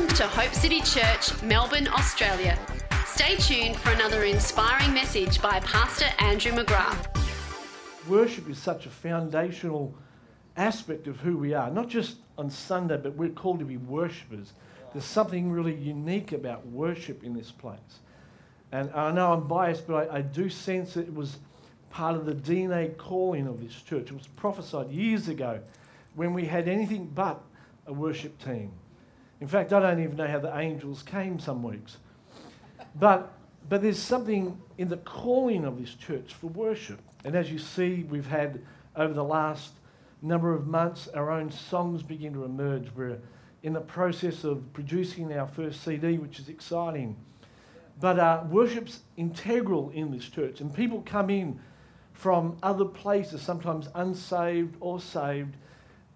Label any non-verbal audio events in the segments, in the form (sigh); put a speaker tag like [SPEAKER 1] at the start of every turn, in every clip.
[SPEAKER 1] Welcome to Hope City Church, Melbourne, Australia. Stay tuned for another inspiring message by Pastor Andrew McGrath.
[SPEAKER 2] Worship is such a foundational aspect of who we are, not just on Sunday, but we're called to be worshippers. There's something really unique about worship in this place. And I know I'm biased, but I, I do sense that it was part of the DNA calling of this church. It was prophesied years ago when we had anything but a worship team. In fact, I don't even know how the angels came some weeks. But, but there's something in the calling of this church for worship. And as you see, we've had over the last number of months, our own songs begin to emerge. We're in the process of producing our first CD, which is exciting. But uh, worship's integral in this church, and people come in from other places, sometimes unsaved or saved,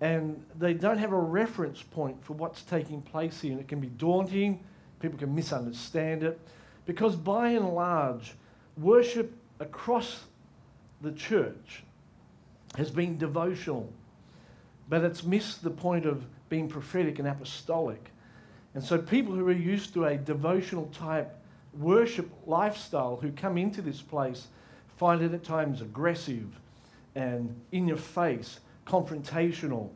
[SPEAKER 2] and they don't have a reference point for what's taking place here. And it can be daunting, people can misunderstand it, because by and large, worship across the church has been devotional, but it's missed the point of being prophetic and apostolic. And so, people who are used to a devotional type worship lifestyle who come into this place find it at times aggressive and in your face, confrontational,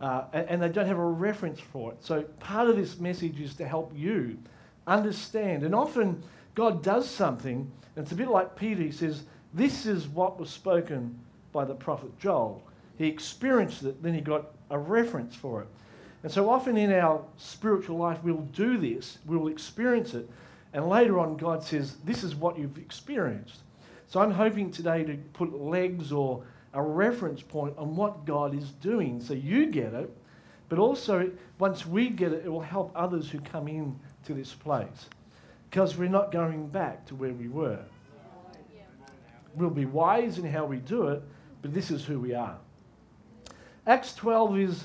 [SPEAKER 2] uh, and, and they don't have a reference for it. So, part of this message is to help you understand. And often, God does something, and it's a bit like Peter. He says, This is what was spoken by the prophet Joel. He experienced it, then he got a reference for it. And so often in our spiritual life, we'll do this, we'll experience it, and later on, God says, This is what you've experienced. So I'm hoping today to put legs or a reference point on what God is doing so you get it, but also once we get it, it will help others who come in to this place because we're not going back to where we were. We'll be wise in how we do it, but this is who we are. Acts 12 is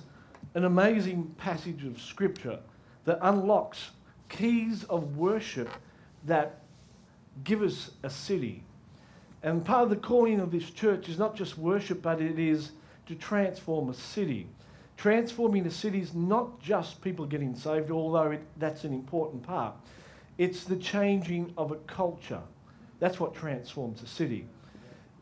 [SPEAKER 2] an amazing passage of scripture that unlocks keys of worship that give us a city. And part of the calling of this church is not just worship, but it is to transform a city. Transforming a city is not just people getting saved, although it, that's an important part. It's the changing of a culture. That's what transforms a city.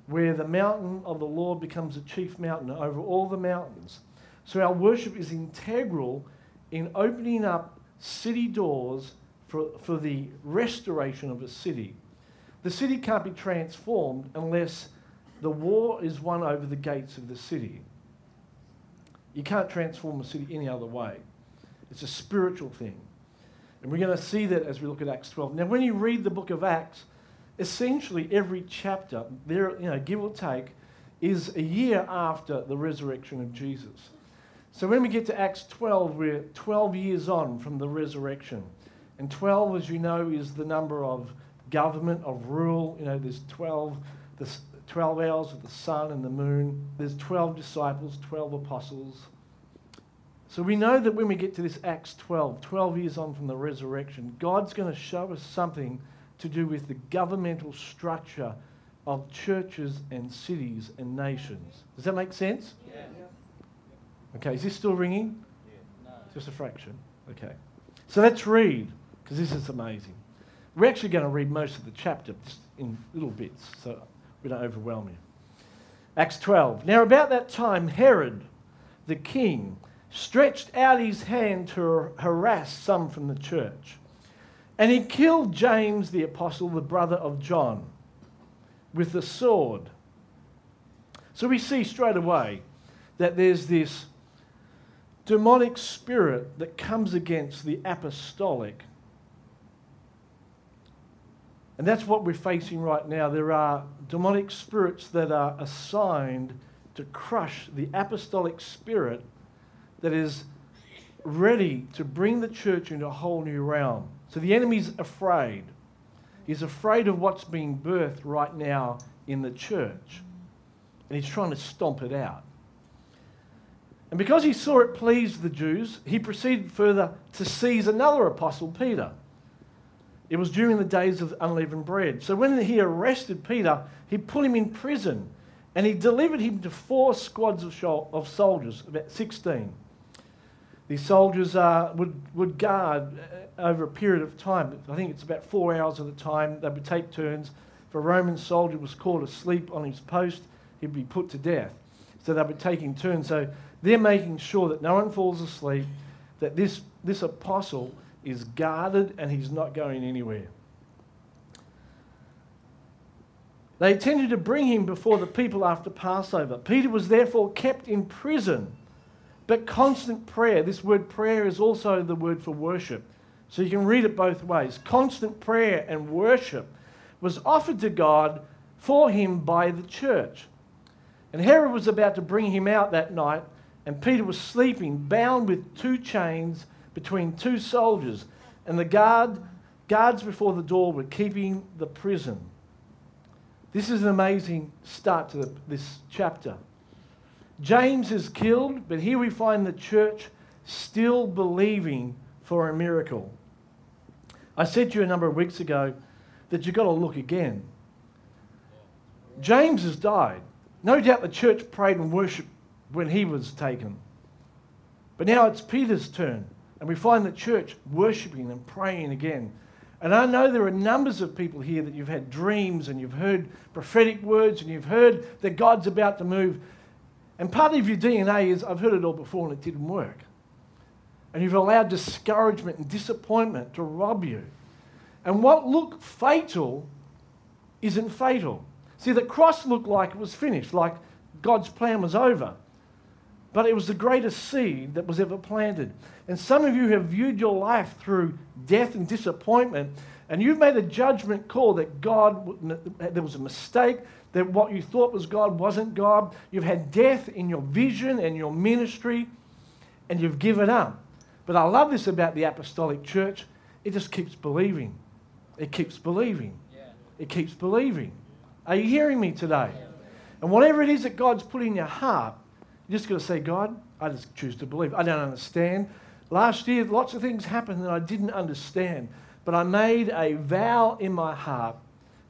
[SPEAKER 2] Where the mountain of the Lord becomes a chief mountain over all the mountains. So our worship is integral in opening up city doors for, for the restoration of a city. The city can't be transformed unless the war is won over the gates of the city. You can't transform a city any other way. It's a spiritual thing. And we're going to see that as we look at Acts 12. Now, when you read the book of Acts, essentially every chapter, there, you know, give or take, is a year after the resurrection of Jesus. So when we get to Acts 12, we're 12 years on from the resurrection. And 12, as you know, is the number of government, of rule. You know, there's 12, the 12 hours of the sun and the moon. There's 12 disciples, 12 apostles. So we know that when we get to this Acts 12, 12 years on from the resurrection, God's going to show us something to do with the governmental structure of churches and cities and nations. Does that make sense?
[SPEAKER 3] Yeah.
[SPEAKER 2] Okay, is this still ringing?
[SPEAKER 3] No.
[SPEAKER 2] Just a fraction. Okay. So let's read, because this is amazing. We're actually going to read most of the chapter in little bits, so we don't overwhelm you. Acts 12. Now, about that time, Herod, the king, stretched out his hand to harass some from the church. And he killed James the apostle, the brother of John, with the sword. So we see straight away that there's this demonic spirit that comes against the apostolic and that's what we're facing right now. There are demonic spirits that are assigned to crush the apostolic spirit that is ready to bring the church into a whole new realm. So the enemy's afraid. He's afraid of what's being birthed right now in the church. And he's trying to stomp it out. And because he saw it pleased the Jews, he proceeded further to seize another apostle, Peter. It was during the days of unleavened bread. So when he arrested Peter, he put him in prison and he delivered him to four squads of, soldiers, about 16. These soldiers uh, would, would guard uh, over a period of time. I think it's about four hours at a time. They would take turns. If a Roman soldier was caught asleep on his post, he'd be put to death. So they were taking turns. So they're making sure that no one falls asleep, that this, this apostle is guarded and he's not going anywhere. They intended to bring him before the people after Passover. Peter was therefore kept in prison. But constant prayer, this word prayer is also the word for worship. So you can read it both ways. Constant prayer and worship was offered to God for him by the church. And Herod was about to bring him out that night, and Peter was sleeping, bound with two chains between two soldiers. And the guard, guards before the door were keeping the prison. This is an amazing start to the, this chapter. James is killed, but here we find the church still believing for a miracle. I said to you a number of weeks ago that you've got to look again. James has died. No doubt the church prayed and worshiped when he was taken. But now it's Peter's turn, and we find the church worshipping and praying again. And I know there are numbers of people here that you've had dreams and you've heard prophetic words and you've heard that God's about to move. And part of your DNA is I've heard it all before and it didn't work. And you've allowed discouragement and disappointment to rob you. And what looked fatal isn't fatal. See, the cross looked like it was finished, like God's plan was over. But it was the greatest seed that was ever planted. And some of you have viewed your life through death and disappointment, and you've made a judgment call that God, there was a mistake, that what you thought was God wasn't God. You've had death in your vision and your ministry, and you've given up. But I love this about the apostolic church it just keeps believing. It keeps believing. It keeps believing. Are you hearing me today? And whatever it is that God's put in your heart, just got to say, God, I just choose to believe. I don't understand. Last year, lots of things happened that I didn't understand, but I made a vow in my heart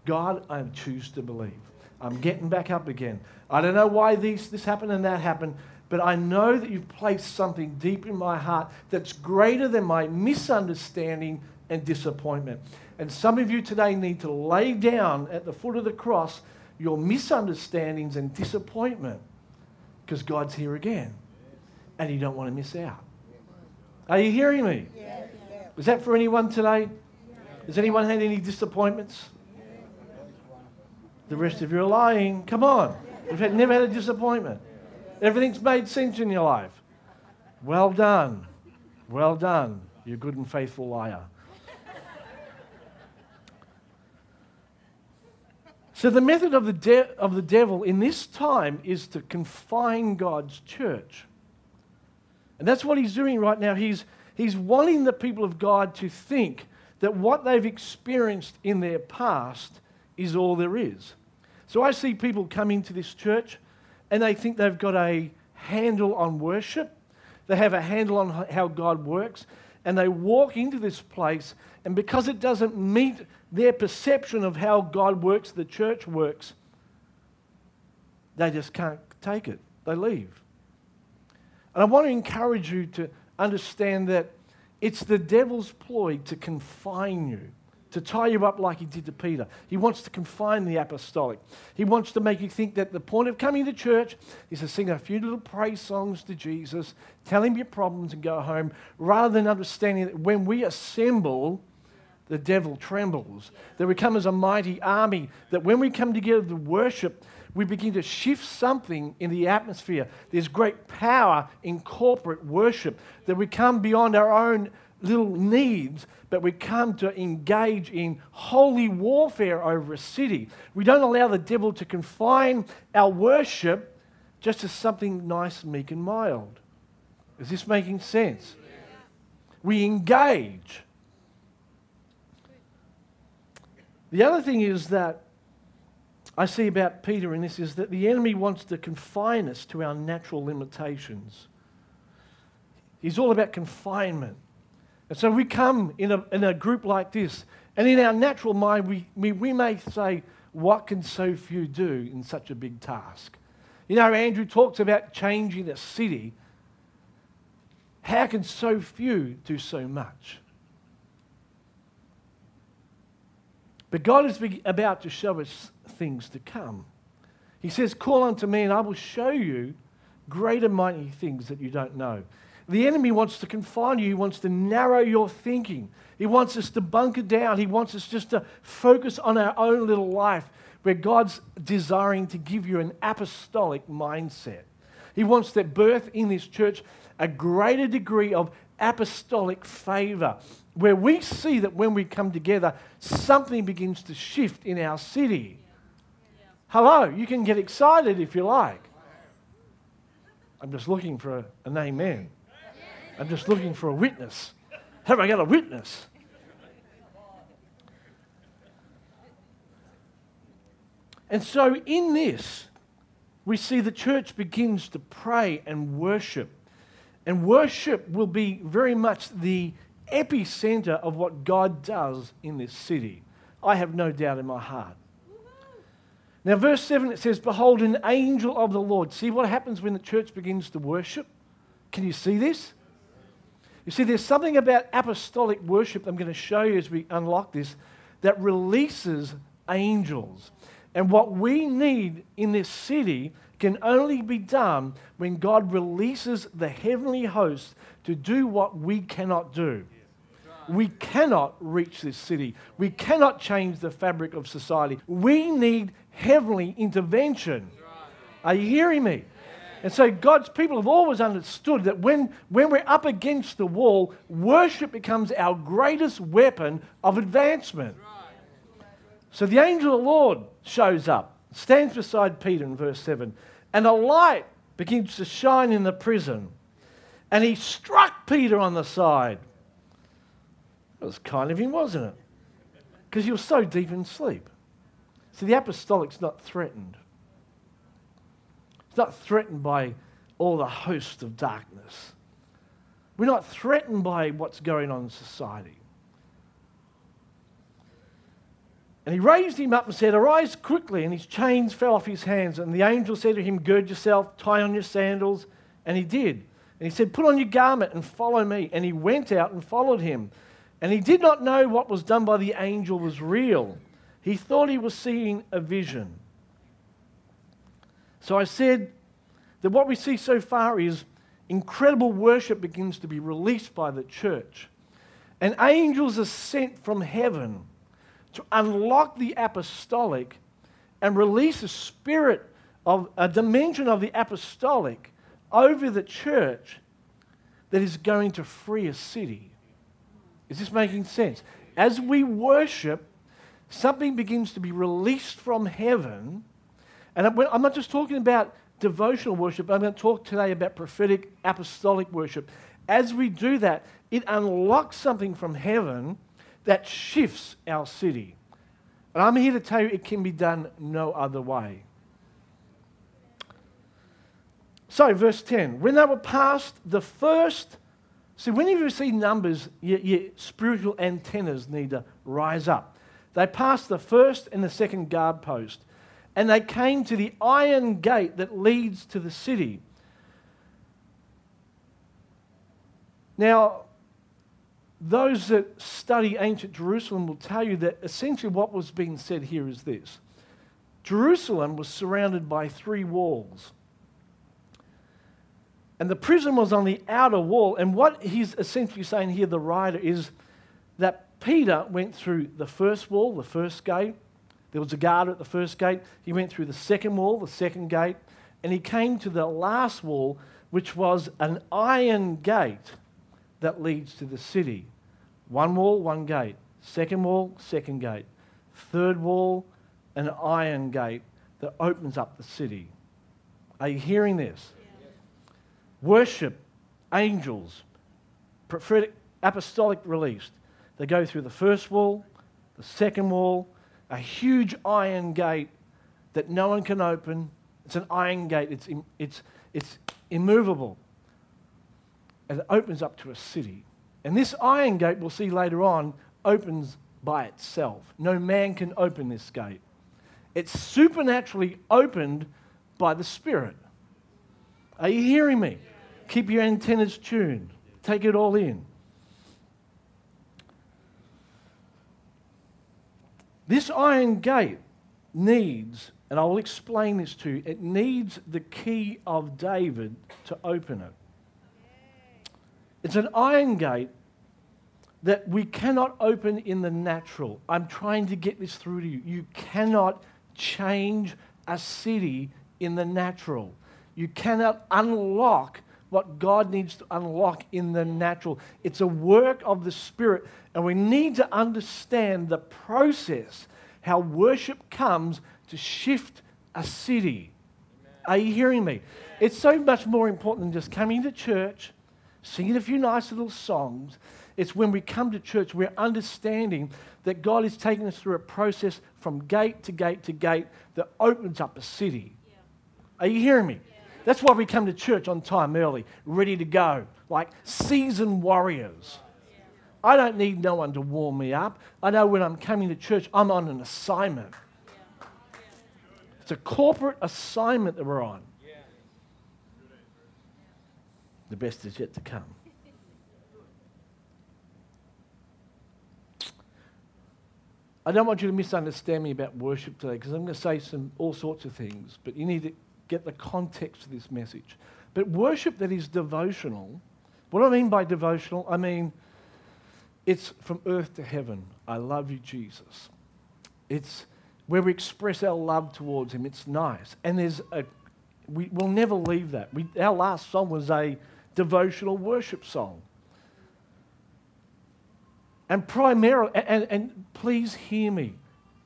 [SPEAKER 2] God, I choose to believe. I'm getting back up again. I don't know why this, this happened and that happened, but I know that you've placed something deep in my heart that's greater than my misunderstanding and disappointment. And some of you today need to lay down at the foot of the cross your misunderstandings and disappointment because God's here again and you don't want to miss out. Are you hearing me? Yeah. Is that for anyone today? Has anyone had any disappointments? The rest of you are lying. Come on. You've had, never had a disappointment. Everything's made sense in your life. Well done. Well done, You're good and faithful liar. So, the method of the, de- of the devil in this time is to confine God's church. And that's what he's doing right now. He's, he's wanting the people of God to think that what they've experienced in their past is all there is. So, I see people come into this church and they think they've got a handle on worship, they have a handle on how God works, and they walk into this place, and because it doesn't meet their perception of how God works, the church works, they just can't take it. They leave. And I want to encourage you to understand that it's the devil's ploy to confine you, to tie you up like he did to Peter. He wants to confine the apostolic. He wants to make you think that the point of coming to church is to sing a few little praise songs to Jesus, tell him your problems, and go home, rather than understanding that when we assemble, the devil trembles. That we come as a mighty army, that when we come together to worship, we begin to shift something in the atmosphere. There's great power in corporate worship, that we come beyond our own little needs, but we come to engage in holy warfare over a city. We don't allow the devil to confine our worship just as something nice, meek, and mild. Is this making sense? We engage. The other thing is that I see about Peter in this is that the enemy wants to confine us to our natural limitations. He's all about confinement. And so we come in a, in a group like this, and in our natural mind, we, we, we may say, What can so few do in such a big task? You know, Andrew talks about changing a city. How can so few do so much? But God is about to show us things to come. He says, Call unto me, and I will show you greater mighty things that you don't know. The enemy wants to confine you, he wants to narrow your thinking. He wants us to bunker down. He wants us just to focus on our own little life where God's desiring to give you an apostolic mindset. He wants to birth in this church a greater degree of apostolic favor, where we see that when we come together, something begins to shift in our city. Hello, you can get excited if you like. I'm just looking for a, an amen. I'm just looking for a witness. Have I got a witness? And so, in this, we see the church begins to pray and worship. And worship will be very much the epicenter of what God does in this city. I have no doubt in my heart. Now, verse 7 it says, Behold, an angel of the Lord. See what happens when the church begins to worship? Can you see this? You see, there's something about apostolic worship I'm going to show you as we unlock this that releases angels. And what we need in this city can only be done when God releases the heavenly host to do what we cannot do. We cannot reach this city. We cannot change the fabric of society. We need heavenly intervention. Are you hearing me? And so God's people have always understood that when, when we're up against the wall, worship becomes our greatest weapon of advancement. So the angel of the Lord shows up, stands beside Peter in verse 7, and a light begins to shine in the prison. And he struck Peter on the side. It was kind of him, wasn't it? Because he was so deep in sleep. See, the apostolic's not threatened. It's not threatened by all the host of darkness. We're not threatened by what's going on in society. And he raised him up and said, Arise quickly. And his chains fell off his hands. And the angel said to him, Gird yourself, tie on your sandals. And he did. And he said, Put on your garment and follow me. And he went out and followed him. And he did not know what was done by the angel was real. He thought he was seeing a vision. So I said that what we see so far is incredible worship begins to be released by the church. And angels are sent from heaven to unlock the apostolic and release a spirit of a dimension of the apostolic over the church that is going to free a city. Is this making sense? As we worship, something begins to be released from heaven. And I'm not just talking about devotional worship, I'm going to talk today about prophetic apostolic worship. As we do that, it unlocks something from heaven that shifts our city. And I'm here to tell you it can be done no other way. So, verse 10 when they were past the first, see, when you see numbers, your, your spiritual antennas need to rise up. They passed the first and the second guard post, and they came to the iron gate that leads to the city. Now, those that study ancient Jerusalem will tell you that essentially what was being said here is this Jerusalem was surrounded by three walls. And the prison was on the outer wall. And what he's essentially saying here, the writer, is that Peter went through the first wall, the first gate. There was a guard at the first gate. He went through the second wall, the second gate. And he came to the last wall, which was an iron gate that leads to the city. One wall, one gate. Second wall, second gate. Third wall, an iron gate that opens up the city. Are you hearing this? Yeah. Worship, angels, prophetic, apostolic released. They go through the first wall, the second wall, a huge iron gate that no one can open. It's an iron gate, it's, it's, it's immovable. And it opens up to a city. And this iron gate, we'll see later on, opens by itself. No man can open this gate. It's supernaturally opened by the Spirit. Are you hearing me? Keep your antennas tuned. take it all in. This iron gate needs, and I will explain this to you, it needs the key of David to open it. It's an iron gate that we cannot open in the natural. I'm trying to get this through to you. You cannot change a city in the natural. You cannot unlock what God needs to unlock in the natural. It's a work of the Spirit, and we need to understand the process how worship comes to shift a city. Amen. Are you hearing me? It's so much more important than just coming to church, singing a few nice little songs. It's when we come to church, we're understanding that God is taking us through a process from gate to gate to gate that opens up a city. Yeah. Are you hearing me? That's why we come to church on time early, ready to go, like seasoned warriors. I don't need no one to warm me up. I know when I'm coming to church, I'm on an assignment. It's a corporate assignment that we're on. The best is yet to come. I don't want you to misunderstand me about worship today because I'm going to say some all sorts of things, but you need to get the context of this message. But worship that is devotional, what do I mean by devotional? I mean it's from earth to heaven. I love you, Jesus. It's where we express our love towards Him. It's nice. And there's a, we, will never leave that. We, our last song was a devotional worship song. And primarily, and, and please hear me,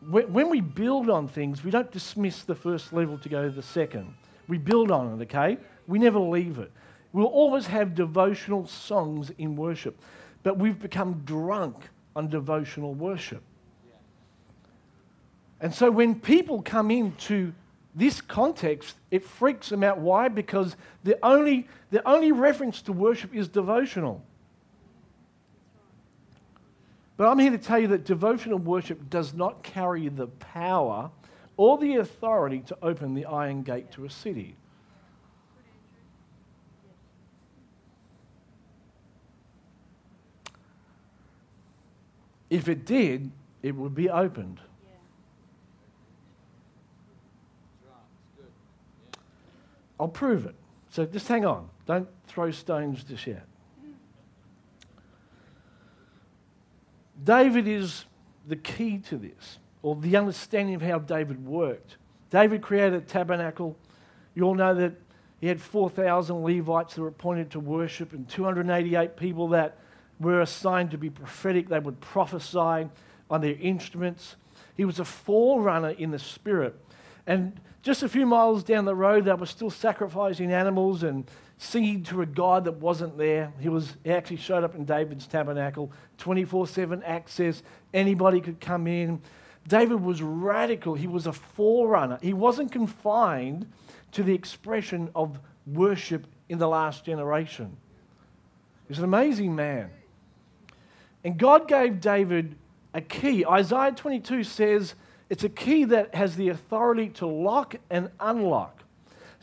[SPEAKER 2] when we build on things, we don't dismiss the first level to go to the second. We build on it, okay? We never leave it. We'll always have devotional songs in worship, but we've become drunk on devotional worship. And so when people come into this context, it freaks them out. Why? Because the only, the only reference to worship is devotional. But I'm here to tell you that devotional worship does not carry the power or the authority to open the iron gate to a city. If it did, it would be opened. I'll prove it. So just hang on. Don't throw stones just yet. David is the key to this, or the understanding of how David worked. David created a tabernacle. You all know that he had 4,000 Levites that were appointed to worship and 288 people that were assigned to be prophetic. They would prophesy on their instruments. He was a forerunner in the spirit. And just a few miles down the road, they were still sacrificing animals and singing to a God that wasn't there. He, was, he actually showed up in David's tabernacle, 24 7 access. Anybody could come in. David was radical. He was a forerunner. He wasn't confined to the expression of worship in the last generation. He's an amazing man. And God gave David a key. Isaiah 22 says it's a key that has the authority to lock and unlock.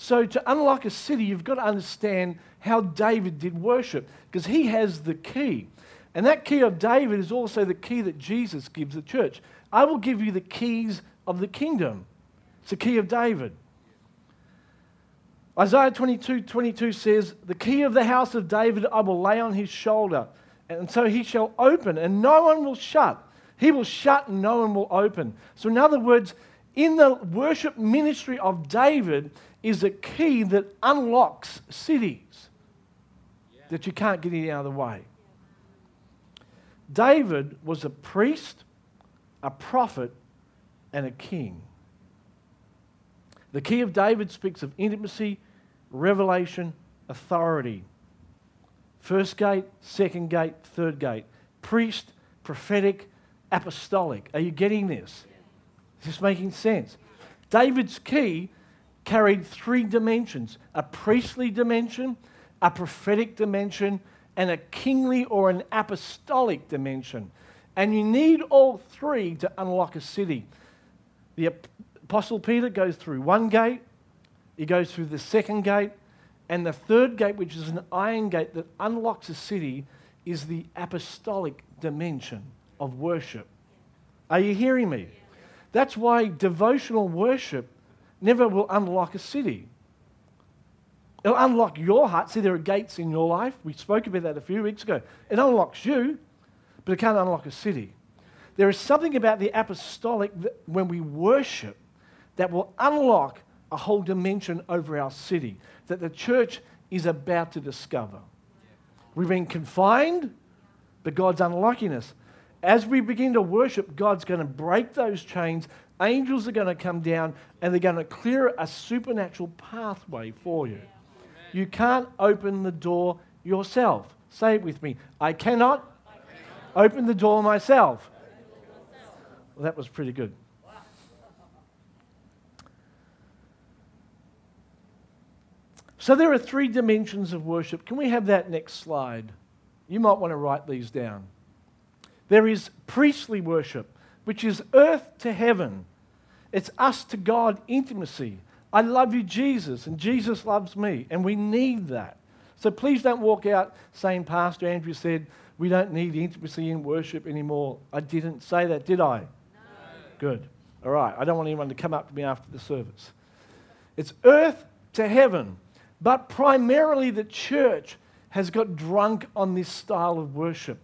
[SPEAKER 2] So, to unlock a city, you've got to understand how David did worship because he has the key. And that key of David is also the key that Jesus gives the church. I will give you the keys of the kingdom. It's the key of David. Isaiah 22 22 says, The key of the house of David I will lay on his shoulder, and so he shall open, and no one will shut. He will shut, and no one will open. So, in other words, in the worship ministry of David is a key that unlocks cities that you can't get any other way. David was a priest, a prophet, and a king. The key of David speaks of intimacy, revelation, authority. First gate, second gate, third gate. Priest, prophetic, apostolic. Are you getting this? Is this making sense? David's key carried three dimensions a priestly dimension, a prophetic dimension, and a kingly or an apostolic dimension. And you need all three to unlock a city. The Apostle Peter goes through one gate, he goes through the second gate, And the third gate, which is an iron gate that unlocks a city, is the apostolic dimension of worship. Are you hearing me? That's why devotional worship never will unlock a city. It'll unlock your heart. See, there are gates in your life. We spoke about that a few weeks ago. It unlocks you, but it can't unlock a city. There is something about the apostolic when we worship that will unlock a whole dimension over our city that the church is about to discover. We've been confined, but God's unlocking us. As we begin to worship, God's going to break those chains. Angels are going to come down and they're going to clear a supernatural pathway for you. You can't open the door yourself. Say it with me. I cannot, I cannot. open the door myself. Well, that was pretty good. So there are three dimensions of worship. Can we have that next slide? You might want to write these down. There is priestly worship, which is earth to heaven. It's us to God intimacy. I love you, Jesus, and Jesus loves me, and we need that. So please don't walk out saying, Pastor Andrew said, we don't need intimacy in worship anymore. I didn't say that, did I? No. Good. All right. I don't want anyone to come up to me after the service. It's earth to heaven, but primarily the church has got drunk on this style of worship.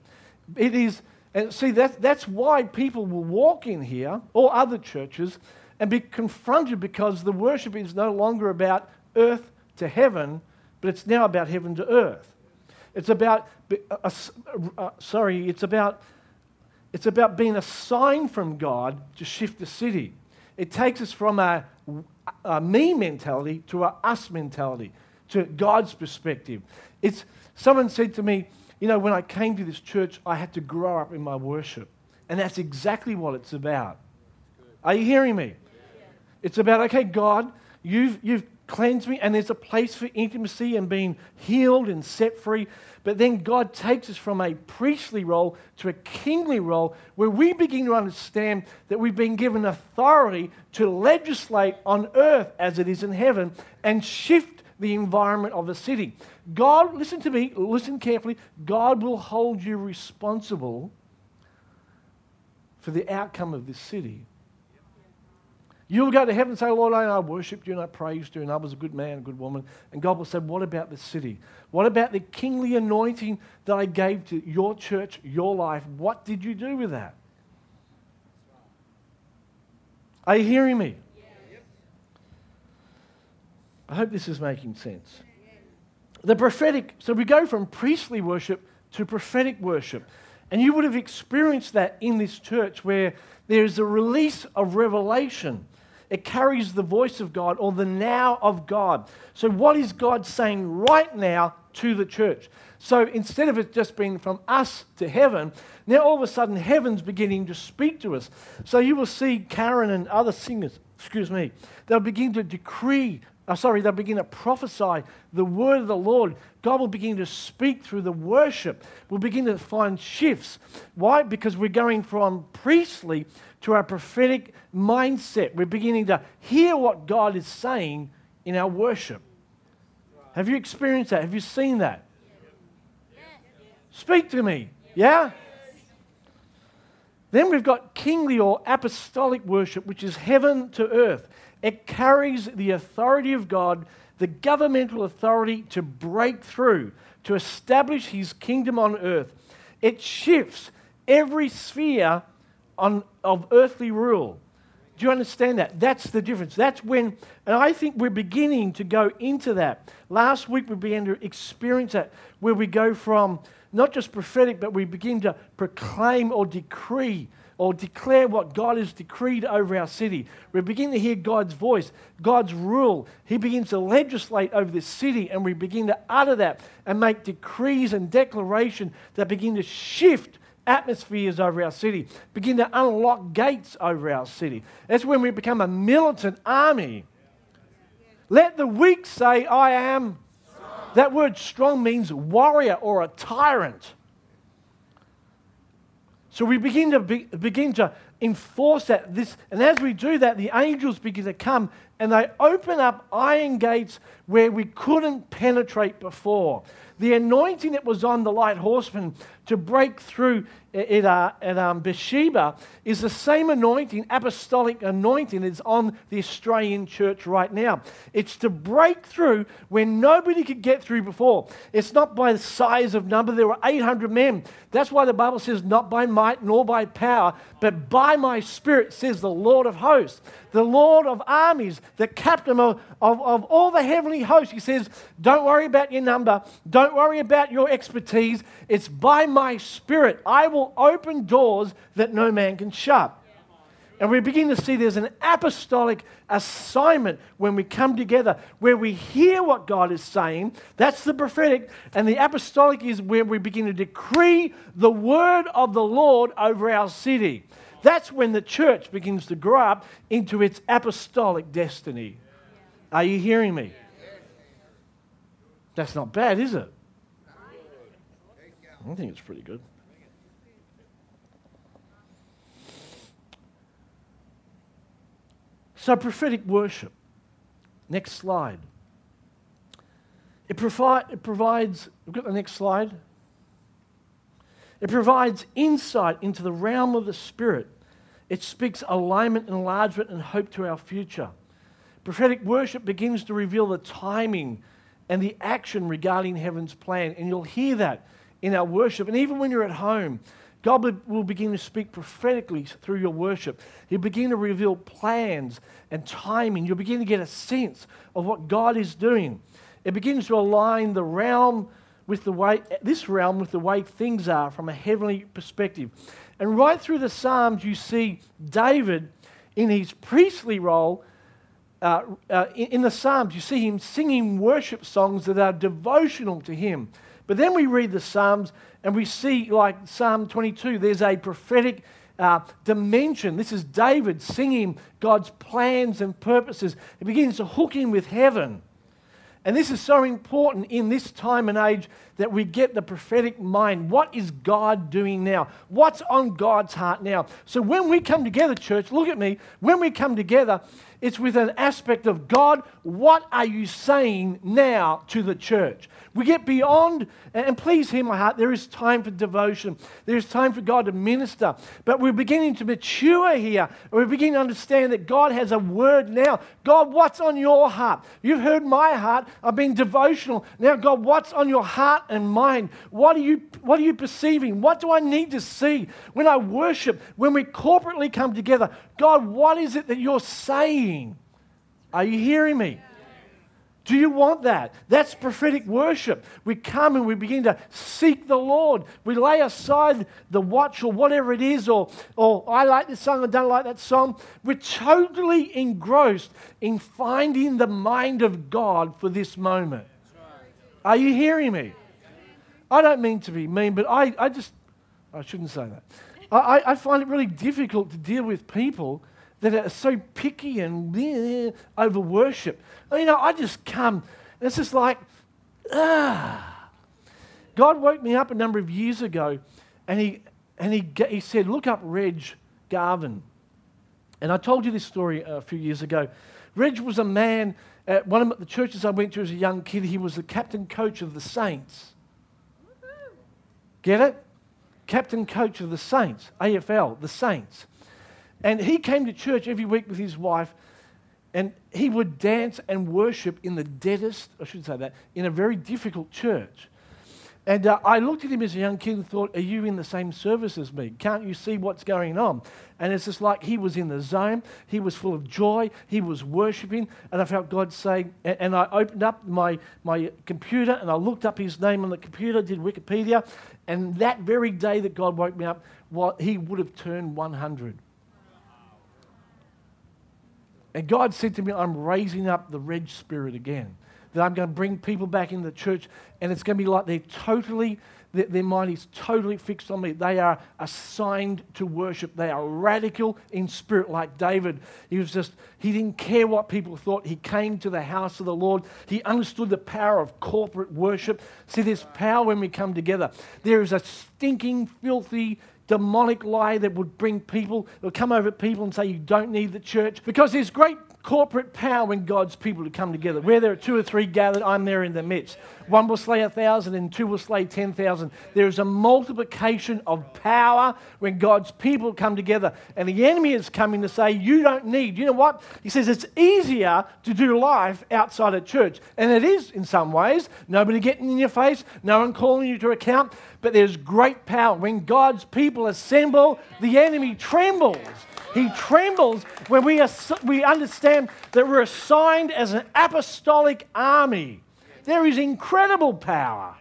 [SPEAKER 2] It is, and see, that, that's why people will walk in here or other churches and be confronted because the worship is no longer about earth to heaven, but it's now about heaven to earth. It's about, uh, uh, sorry, it's about, it's about being a sign from God to shift the city. It takes us from a, a me mentality to a us mentality, to God's perspective. It's, someone said to me, you know, when I came to this church, I had to grow up in my worship. And that's exactly what it's about. Are you hearing me? It's about, okay, God, you've, you've cleansed me, and there's a place for intimacy and being healed and set free. But then God takes us from a priestly role to a kingly role where we begin to understand that we've been given authority to legislate on earth as it is in heaven and shift the environment of a city. God, listen to me, listen carefully, God will hold you responsible for the outcome of this city. You'll go to heaven and say, Lord, I worshipped you and I praised you and I was a good man, a good woman. And God will say, What about the city? What about the kingly anointing that I gave to your church, your life? What did you do with that? Are you hearing me? I hope this is making sense. The prophetic, so we go from priestly worship to prophetic worship. And you would have experienced that in this church where there's a release of revelation it carries the voice of God or the now of God. So, what is God saying right now to the church? So, instead of it just being from us to heaven, now all of a sudden heaven's beginning to speak to us. So, you will see Karen and other singers, excuse me, they'll begin to decree uh, sorry, they'll begin to prophesy the word of the Lord. God will begin to speak through the worship. We'll begin to find shifts. Why? Because we're going from priestly to our prophetic mindset. We're beginning to hear what God is saying in our worship. Have you experienced that? Have you seen that? Speak to me. Yeah? Then we've got kingly or apostolic worship, which is heaven to earth. It carries the authority of God, the governmental authority to break through, to establish his kingdom on earth. It shifts every sphere on, of earthly rule. Do you understand that? That's the difference. That's when, and I think we're beginning to go into that. Last week we began to experience that, where we go from not just prophetic, but we begin to proclaim or decree or declare what God has decreed over our city. We begin to hear God's voice, God's rule. He begins to legislate over this city, and we begin to utter that and make decrees and declaration that begin to shift atmospheres over our city, begin to unlock gates over our city. That's when we become a militant army. Let the weak say, I am. That word strong means warrior or a tyrant. So we begin to be, begin to enforce that. This, and as we do that, the angels begin to come and they open up iron gates where we couldn't penetrate before. The anointing that was on the light horseman to break through at, uh, at um, Beersheba is the same anointing, apostolic anointing, that's on the Australian church right now. It's to break through where nobody could get through before. It's not by the size of number. There were 800 men. That's why the Bible says, not by might nor by power, but by my spirit, says the Lord of hosts, the Lord of armies, the captain of, of, of all the heavenly hosts. He says, don't worry about your number. Don't worry about your expertise. It's by my spirit. I will open doors that no man can shut. And we begin to see there's an apostolic assignment when we come together where we hear what God is saying. That's the prophetic. And the apostolic is where we begin to decree the word of the Lord over our city. That's when the church begins to grow up into its apostolic destiny. Are you hearing me? That's not bad, is it? I think it's pretty good. So, prophetic worship. Next slide. It, provi- it provides, we've got the next slide. It provides insight into the realm of the Spirit. It speaks alignment, enlargement, and hope to our future. Prophetic worship begins to reveal the timing and the action regarding heaven's plan. And you'll hear that in our worship. And even when you're at home, God will begin to speak prophetically through your worship. He'll begin to reveal plans and timing. You'll begin to get a sense of what God is doing. It begins to align the realm with the way, this realm with the way things are from a heavenly perspective. And right through the Psalms, you see David in his priestly role. Uh, uh, in, in the Psalms, you see him singing worship songs that are devotional to him. But then we read the Psalms and we see, like Psalm 22, there's a prophetic uh, dimension. This is David singing God's plans and purposes. He begins to hook in with heaven. And this is so important in this time and age that we get the prophetic mind. What is God doing now? What's on God's heart now? So when we come together, church, look at me. When we come together, it's with an aspect of God, what are you saying now to the church? We get beyond, and please hear my heart, there is time for devotion. There is time for God to minister. But we're beginning to mature here. We're beginning to understand that God has a word now. God, what's on your heart? You've heard my heart. I've been devotional. Now, God, what's on your heart and mind? What are you, what are you perceiving? What do I need to see when I worship, when we corporately come together? God, what is it that you're saying? Are you hearing me? Do you want that? That's prophetic worship. We come and we begin to seek the Lord. We lay aside the watch or whatever it is, or, or I like this song, I don't like that song. We're totally engrossed in finding the mind of God for this moment. Are you hearing me? I don't mean to be mean, but I, I just, I shouldn't say that. I, I find it really difficult to deal with people that are so picky and over worship. You know, I just come, and it's just like, ah. God woke me up a number of years ago, and he, and he, he said, Look up Reg Garvin. And I told you this story a few years ago. Reg was a man at one of the churches I went to as a young kid. He was the captain coach of the Saints. Get it? Captain coach of the Saints, AFL, the Saints. And he came to church every week with his wife, and he would dance and worship in the deadest, I should say that, in a very difficult church. And uh, I looked at him as a young kid and thought, Are you in the same service as me? Can't you see what's going on? And it's just like he was in the zone. He was full of joy. He was worshiping. And I felt God and, and I opened up my, my computer and I looked up his name on the computer, did Wikipedia. And that very day that God woke me up, well, he would have turned 100. And God said to me, I'm raising up the Reg spirit again. That I'm going to bring people back into the church, and it's going to be like they're totally, their, their mind is totally fixed on me. They are assigned to worship. They are radical in spirit, like David. He was just, he didn't care what people thought. He came to the house of the Lord. He understood the power of corporate worship. See, there's power when we come together. There is a stinking, filthy, demonic lie that would bring people, will come over people and say you don't need the church. Because there's great corporate power when God's people to come together. Where there are two or three gathered, I'm there in the midst. One will slay a thousand and two will slay ten thousand. There is a multiplication of power when God's people come together. And the enemy is coming to say, You don't need. You know what? He says it's easier to do life outside of church. And it is in some ways. Nobody getting in your face, no one calling you to account. But there's great power. When God's people assemble, the enemy trembles. He trembles when we, we understand that we're assigned as an apostolic army. There is incredible power.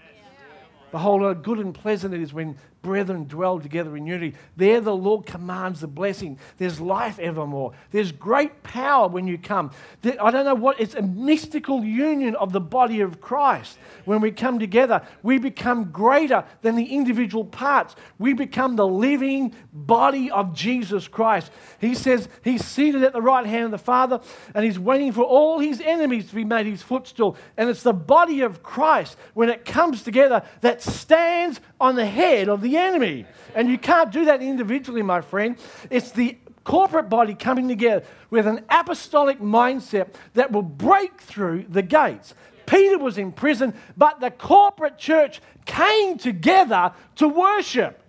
[SPEAKER 2] Behold, how good and pleasant it is when brethren dwell together in unity. There the Lord commands the blessing. There's life evermore. There's great power when you come. I don't know what, it's a mystical union of the body of Christ. When we come together, we become greater than the individual parts. We become the living body of Jesus Christ. He says he's seated at the right hand of the Father and he's waiting for all his enemies to be made his footstool. And it's the body of Christ, when it comes together, that stands on the head of the enemy. And you can't do that individually, my friend. It's the corporate body coming together with an apostolic mindset that will break through the gates. Peter was in prison, but the corporate church came together to worship.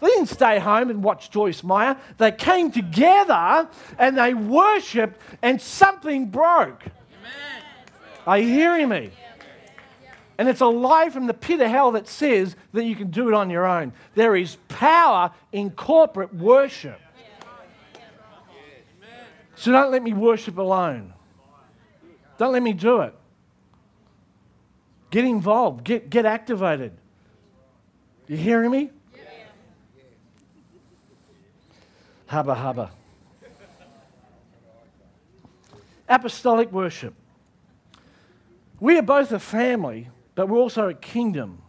[SPEAKER 2] They didn't stay home and watch Joyce Meyer. They came together and they worshiped, and something broke. Are you hearing me? And it's a lie from the pit of hell that says that you can do it on your own. There is power in corporate worship. So don't let me worship alone. Don't let me do it. Get involved, get, get activated. You hearing me? Hubba hubba. Apostolic worship. We are both a family but we're also a kingdom.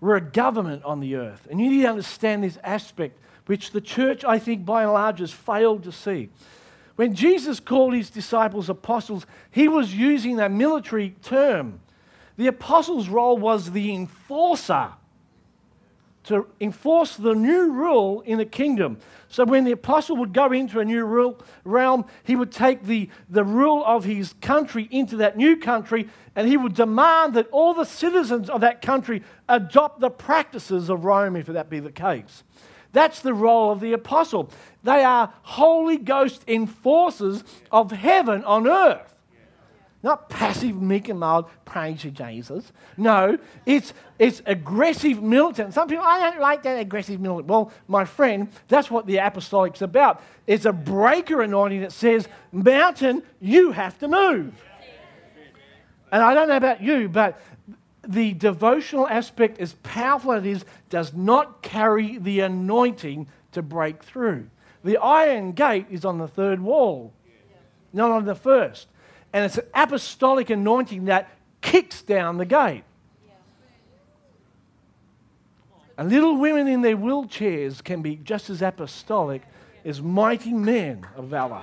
[SPEAKER 2] We're a government on the earth. And you need to understand this aspect, which the church, I think, by and large, has failed to see. When Jesus called his disciples apostles, he was using a military term. The apostles' role was the enforcer to enforce the new rule in the kingdom. So when the apostle would go into a new rule, realm, he would take the, the rule of his country into that new country and he would demand that all the citizens of that country adopt the practices of Rome, if that be the case. That's the role of the apostle. They are Holy Ghost enforcers of heaven on earth. Not passive, meek and mild, praise to Jesus. No, it's, it's aggressive militant. Some people, I don't like that aggressive militant. Well, my friend, that's what the apostolic's about. It's a breaker anointing that says, mountain, you have to move. And I don't know about you, but the devotional aspect, as powerful as it is, does not carry the anointing to break through. The iron gate is on the third wall, not on the first. And it's an apostolic anointing that kicks down the gate. And little women in their wheelchairs can be just as apostolic as mighty men of valor.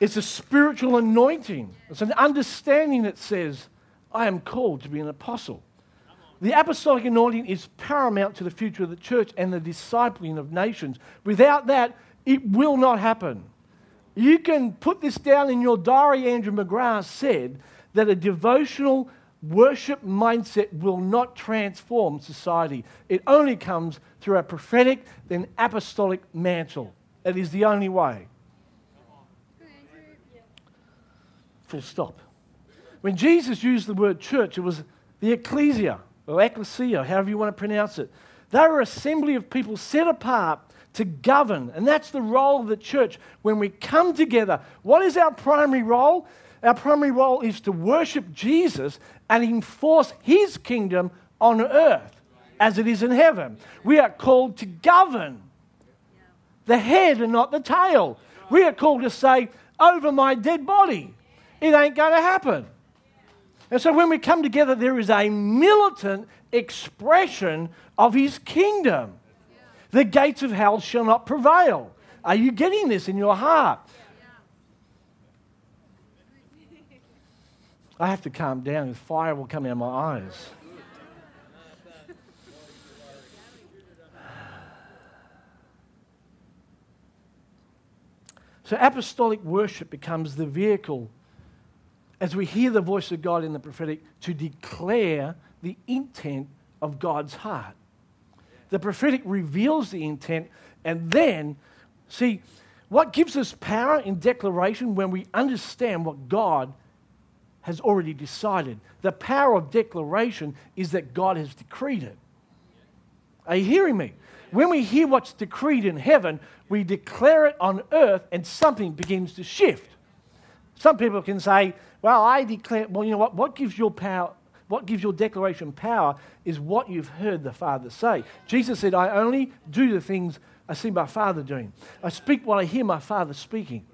[SPEAKER 2] It's a spiritual anointing. It's an understanding that says, I am called to be an apostle. The apostolic anointing is paramount to the future of the church and the discipling of nations. Without that, it will not happen. You can put this down in your diary. Andrew McGrath said that a devotional worship mindset will not transform society. It only comes through a prophetic, then apostolic mantle. It is the only way. Full stop. When Jesus used the word church, it was the ecclesia or ecclesia, however you want to pronounce it. They were an assembly of people set apart to govern. And that's the role of the church. When we come together, what is our primary role? Our primary role is to worship Jesus and enforce his kingdom on earth as it is in heaven. We are called to govern the head and not the tail. We are called to say, over my dead body. It ain't going to happen. And so when we come together, there is a militant expression of his kingdom. The gates of hell shall not prevail. Are you getting this in your heart? I have to calm down, fire will come out of my eyes. So apostolic worship becomes the vehicle as we hear the voice of God in the prophetic to declare the intent of God's heart. The prophetic reveals the intent, and then, see, what gives us power in declaration when we understand what God has already decided? The power of declaration is that God has decreed it. Are you hearing me? When we hear what's decreed in heaven, we declare it on earth and something begins to shift. Some people can say, Well, I declare, well, you know what? What gives your power? What gives your declaration power is what you've heard the Father say. Jesus said, I only do the things I see my Father doing. I speak what I hear my Father speaking.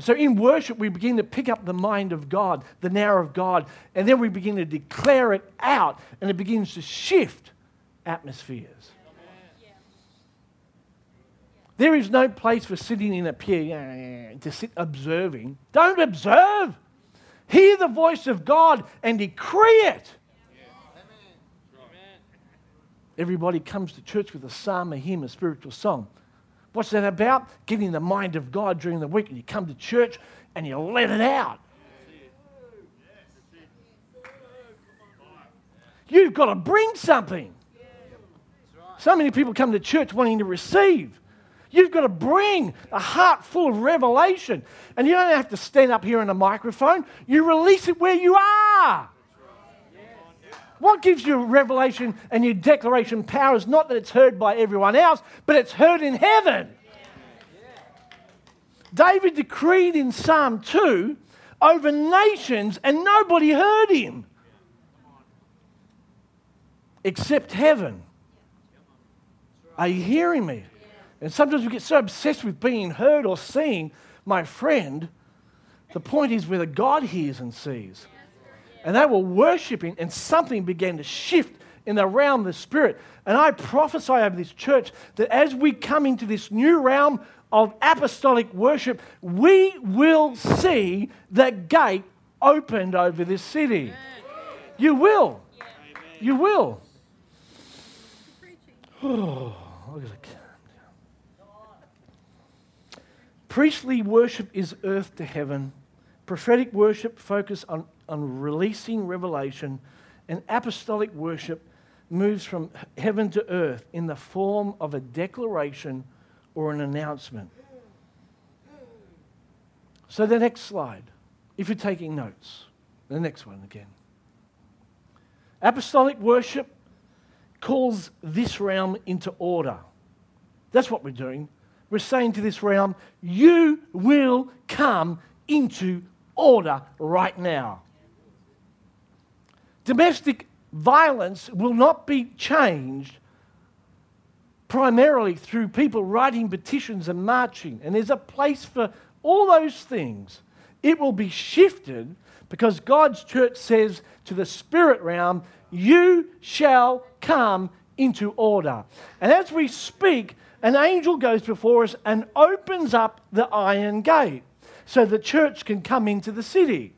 [SPEAKER 2] So in worship, we begin to pick up the mind of God, the now of God, and then we begin to declare it out, and it begins to shift atmospheres. There is no place for sitting in a pew to sit observing. Don't observe. Hear the voice of God and decree it. Everybody comes to church with a psalm, a hymn, a spiritual song. What's that about? Getting the mind of God during the week, and you come to church and you let it out. You've got to bring something. So many people come to church wanting to receive. You've got to bring a heart full of revelation. And you don't have to stand up here in a microphone, you release it where you are. What gives you revelation and your declaration power is not that it's heard by everyone else, but it's heard in heaven. David decreed in Psalm 2 over nations, and nobody heard him except heaven. Are you hearing me? And sometimes we get so obsessed with being heard or seen, my friend. The point is whether God hears and sees. And they were worshiping, and something began to shift in the realm of the Spirit. And I prophesy over this church that as we come into this new realm of apostolic worship, we will see the gate opened over this city. You will. You will. Oh, Priestly worship is earth to heaven. Prophetic worship focus on, on releasing revelation. And apostolic worship moves from heaven to earth in the form of a declaration or an announcement. So, the next slide, if you're taking notes, the next one again. Apostolic worship calls this realm into order. That's what we're doing we're saying to this realm, you will come into order right now. Domestic violence will not be changed primarily through people writing petitions and marching. And there's a place for all those things. It will be shifted because God's church says to the spirit realm, You shall come into order. And as we speak, an angel goes before us and opens up the iron gate so the church can come into the city.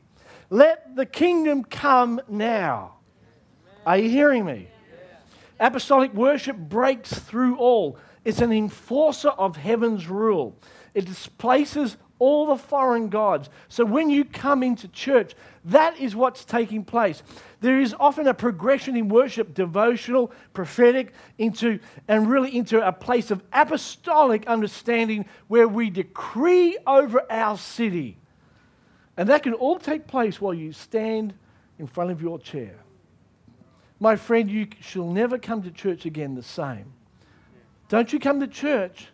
[SPEAKER 2] Let the kingdom come now. Are you hearing me? Apostolic worship breaks through all. It's an enforcer of heaven's rule. It displaces all the foreign gods. So when you come into church, that is what's taking place. There is often a progression in worship, devotional, prophetic, into and really into a place of apostolic understanding where we decree over our city. And that can all take place while you stand in front of your chair. My friend, you shall never come to church again the same. Don't you come to church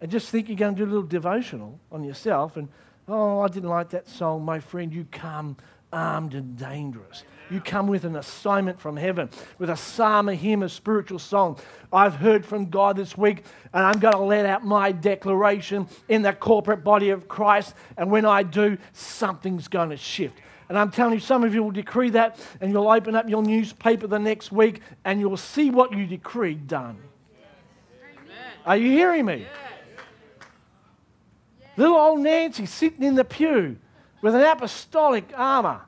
[SPEAKER 2] and just think you're going to do a little devotional on yourself and, oh, I didn't like that song. My friend, you come armed and dangerous. You come with an assignment from heaven, with a psalm, a hymn, a spiritual song. I've heard from God this week, and I'm going to let out my declaration in the corporate body of Christ. And when I do, something's going to shift. And I'm telling you, some of you will decree that, and you'll open up your newspaper the next week, and you'll see what you decreed done. Amen. Are you hearing me? Little old Nancy sitting in the pew with an apostolic armor.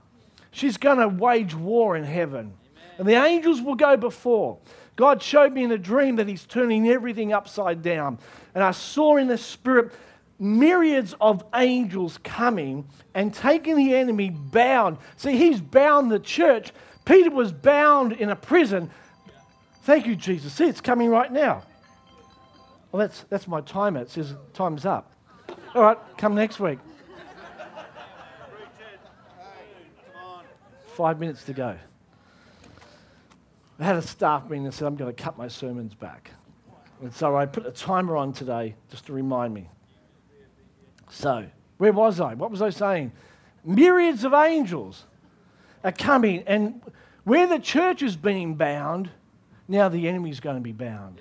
[SPEAKER 2] She's going to wage war in heaven. And the angels will go before. God showed me in a dream that He's turning everything upside down. And I saw in the spirit myriads of angels coming and taking the enemy bound. See, he's bound the church. Peter was bound in a prison. Thank you, Jesus. See, it's coming right now. Well, that's, that's my timer. It says time's up. All right, come next week. Five minutes to go. I had a staff meeting and said, I'm going to cut my sermons back. And so I put a timer on today just to remind me. So, where was I? What was I saying? Myriads of angels are coming, and where the church is being bound, now the enemy's going to be bound.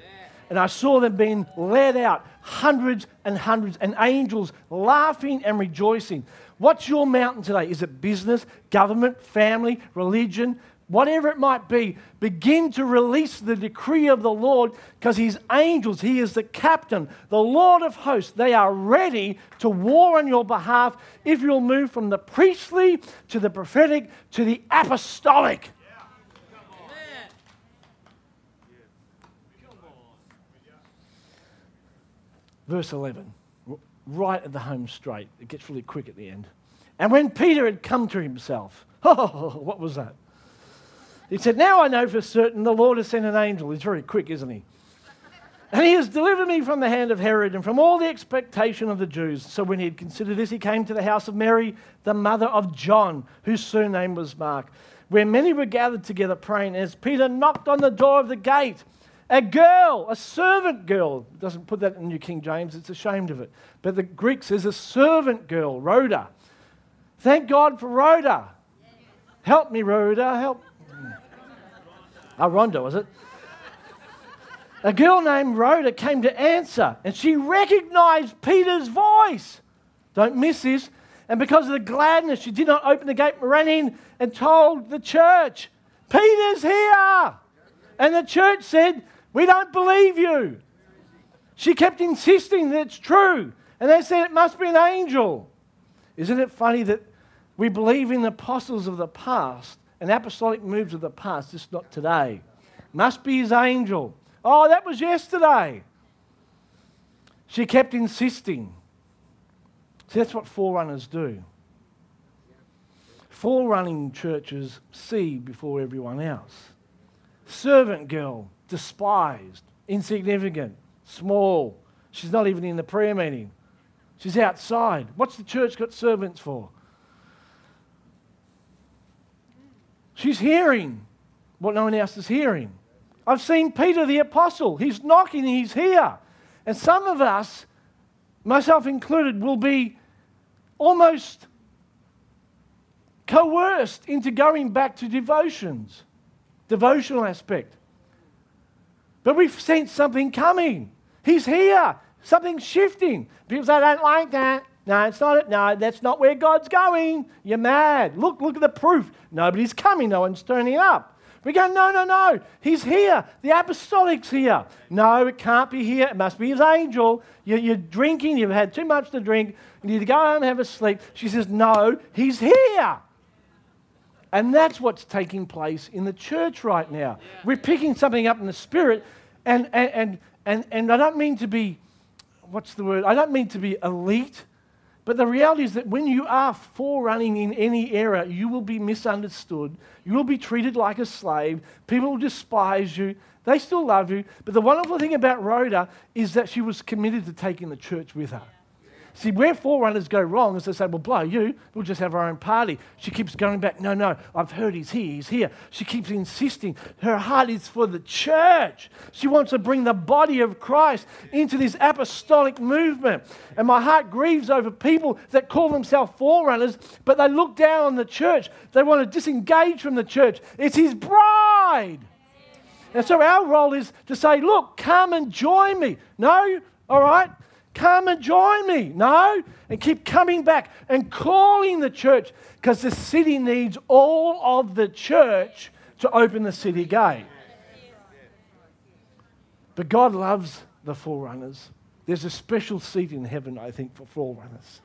[SPEAKER 2] And I saw them being led out, hundreds and hundreds, and angels laughing and rejoicing. What's your mountain today? Is it business, government, family, religion? whatever it might be, begin to release the decree of the Lord because his angels, he is the captain, the Lord of hosts. They are ready to war on your behalf if you'll move from the priestly to the prophetic to the apostolic. Verse 11, right at the home straight. It gets really quick at the end. And when Peter had come to himself, (laughs) oh, what was that? He said, Now I know for certain the Lord has sent an angel. He's very quick, isn't he? And he has delivered me from the hand of Herod and from all the expectation of the Jews. So when he had considered this, he came to the house of Mary, the mother of John, whose surname was Mark, where many were gathered together praying. As Peter knocked on the door of the gate, a girl, a servant girl, doesn't put that in New King James, it's ashamed of it. But the Greek says a servant girl, Rhoda. Thank God for Rhoda. Help me, Rhoda, help mm. ah, Oh, Rhonda, was it? A girl named Rhoda came to answer, and she recognized Peter's voice. Don't miss this. And because of the gladness, she did not open the gate, but ran in and told the church, Peter's here. And the church said, We don't believe you. She kept insisting that it's true. And they said, It must be an angel. Isn't it funny that we believe in the apostles of the past and apostolic moves of the past, just not today. Must be his angel. Oh, that was yesterday. She kept insisting. See, that's what forerunners do. Forerunning churches see before everyone else. Servant girl, despised, insignificant, small. She's not even in the prayer meeting. She's outside. What's the church got servants for? She's hearing what no one else is hearing. I've seen Peter the apostle. He's knocking, he's here. And some of us, myself included, will be almost coerced into going back to devotions, devotional aspect. But we've sensed something coming. He's here. Something's shifting. People say, I don't like that. No, it's not it. No, that's not where God's going. You're mad. Look, look at the proof. Nobody's coming. No one's turning up. We go, no, no, no. He's here. The apostolic's here. No, it can't be here. It must be his angel. You're, you're drinking. You've had too much to drink. You need to go home and have a sleep. She says, no, he's here. And that's what's taking place in the church right now. Yeah. We're picking something up in the spirit, and, and, and, and, and I don't mean to be, what's the word? I don't mean to be elite. But the reality is that when you are forerunning in any era, you will be misunderstood. You will be treated like a slave. People will despise you. They still love you. But the wonderful thing about Rhoda is that she was committed to taking the church with her. See, where forerunners go wrong is they say, well, blow you, we'll just have our own party. She keeps going back, no, no, I've heard he's here, he's here. She keeps insisting. Her heart is for the church. She wants to bring the body of Christ into this apostolic movement. And my heart grieves over people that call themselves forerunners, but they look down on the church. They want to disengage from the church. It's his bride. And so our role is to say, look, come and join me. No? All right? Come and join me. No. And keep coming back and calling the church because the city needs all of the church to open the city gate. But God loves the forerunners. There's a special seat in heaven, I think, for forerunners.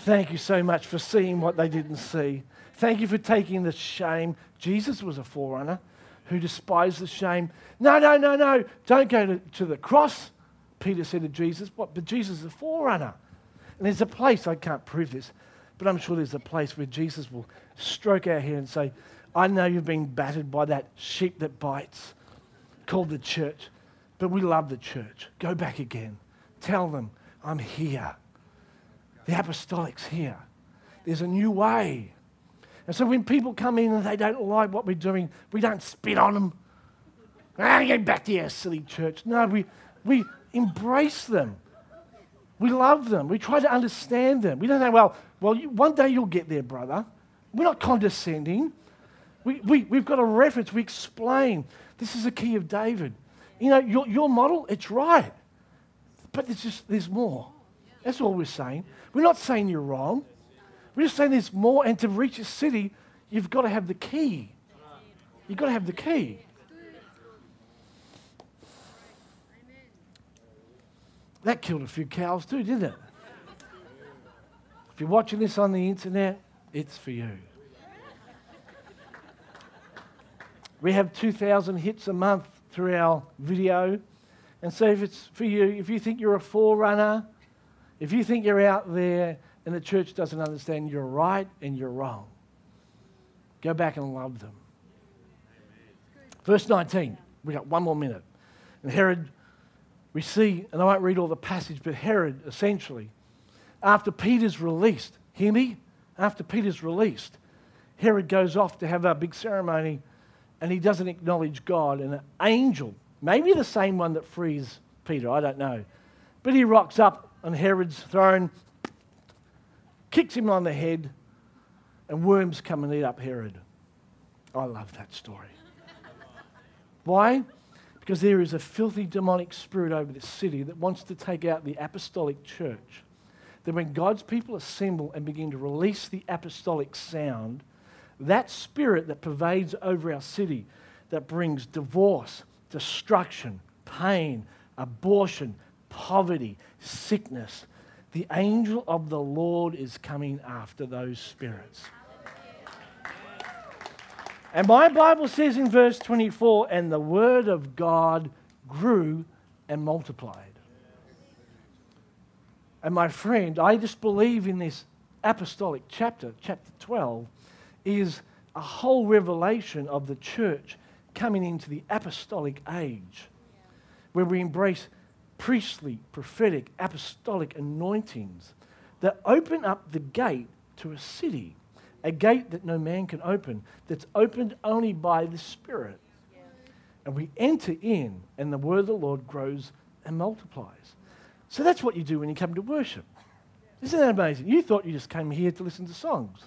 [SPEAKER 2] Thank you so much for seeing what they didn't see. Thank you for taking the shame. Jesus was a forerunner who despised the shame. No, no, no, no. Don't go to, to the cross Peter said to Jesus, What? But Jesus is a forerunner. And there's a place, I can't prove this, but I'm sure there's a place where Jesus will stroke our hair and say, I know you've been battered by that sheep that bites called the church, but we love the church. Go back again. Tell them, I'm here. The apostolic's here. There's a new way. And so when people come in and they don't like what we're doing, we don't spit on them. Ah, get back to your silly church. No, we, we embrace them. We love them. We try to understand them. We don't say, well, well, you, one day you'll get there, brother. We're not condescending. We, we, we've got a reference. We explain. This is the key of David. You know, your, your model, it's right. But there's just, there's more. That's all we're saying. We're not saying you're wrong. We're just saying there's more. And to reach a city, you've got to have the key. You've got to have the key. That killed a few cows too, didn't it? If you're watching this on the internet, it's for you. We have 2,000 hits a month through our video. And so, if it's for you, if you think you're a forerunner, if you think you're out there and the church doesn't understand you're right and you're wrong, go back and love them. Verse 19, we got one more minute. And Herod we see, and I won't read all the passage, but Herod essentially, after Peter's released, hear me? After Peter's released, Herod goes off to have a big ceremony and he doesn't acknowledge God. And an angel, maybe the same one that frees Peter, I don't know, but he rocks up on Herod's throne, kicks him on the head, and worms come and eat up Herod. I love that story. Why? Because there is a filthy demonic spirit over this city that wants to take out the apostolic church. That when God's people assemble and begin to release the apostolic sound, that spirit that pervades over our city, that brings divorce, destruction, pain, abortion, poverty, sickness, the angel of the Lord is coming after those spirits. And my Bible says in verse 24, and the word of God grew and multiplied. And my friend, I just believe in this apostolic chapter, chapter 12, is a whole revelation of the church coming into the apostolic age, where we embrace priestly, prophetic, apostolic anointings that open up the gate to a city a gate that no man can open, that's opened only by the Spirit. And we enter in, and the word of the Lord grows and multiplies. So that's what you do when you come to worship. Isn't that amazing? You thought you just came here to listen to songs.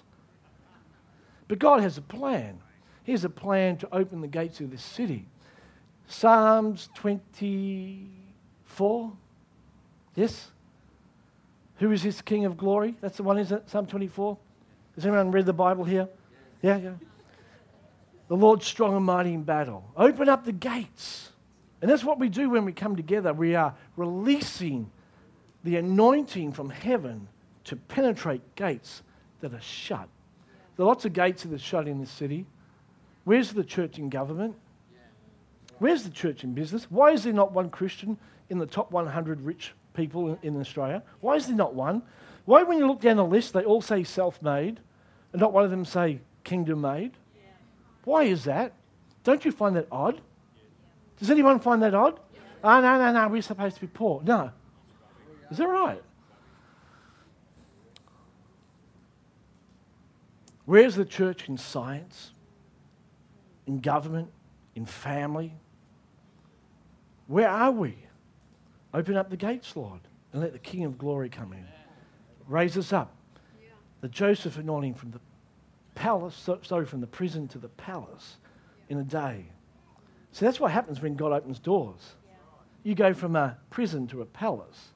[SPEAKER 2] But God has a plan. He has a plan to open the gates of this city. Psalms 24. Yes? Who is this King of glory? That's the one, isn't it? Psalm 24. Has anyone read the Bible here? Yeah, yeah. The Lord's strong and mighty in battle. Open up the gates. And that's what we do when we come together. We are releasing the anointing from heaven to penetrate gates that are shut. There are lots of gates that are shut in this city. Where's the church in government? Where's the church in business? Why is there not one Christian in the top 100 rich people in, in Australia? Why is there not one? Why, when you look down the list, they all say self made and not one of them say kingdom made? Yeah. Why is that? Don't you find that odd? Does anyone find that odd? Oh, no, no, no, we're supposed to be poor. No. Is that right? Where's the church in science, in government, in family? Where are we? Open up the gates, Lord, and let the King of glory come in. Raise us up the Joseph anointing from the palace, so, sorry, from the prison to the palace in a day. So that's what happens when God opens doors. You go from a prison to a palace.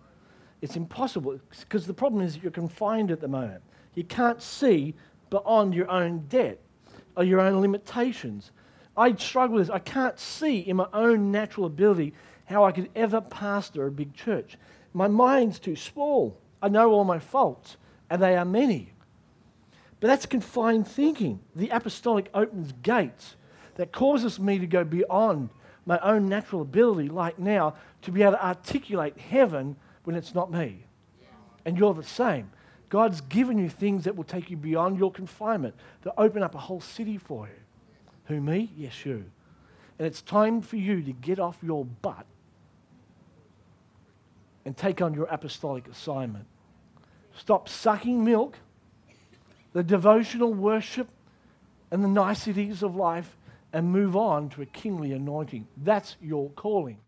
[SPEAKER 2] It's impossible because the problem is you're confined at the moment. You can't see beyond your own debt or your own limitations. I struggle with this. I can't see in my own natural ability how I could ever pastor a big church. My mind's too small. I know all my faults, and they are many. But that's confined thinking. The apostolic opens gates that causes me to go beyond my own natural ability, like now, to be able to articulate heaven when it's not me. And you're the same. God's given you things that will take you beyond your confinement, that open up a whole city for you. Who, me? Yes, you. And it's time for you to get off your butt and take on your apostolic assignment. Stop sucking milk, the devotional worship, and the niceties of life, and move on to a kingly anointing. That's your calling.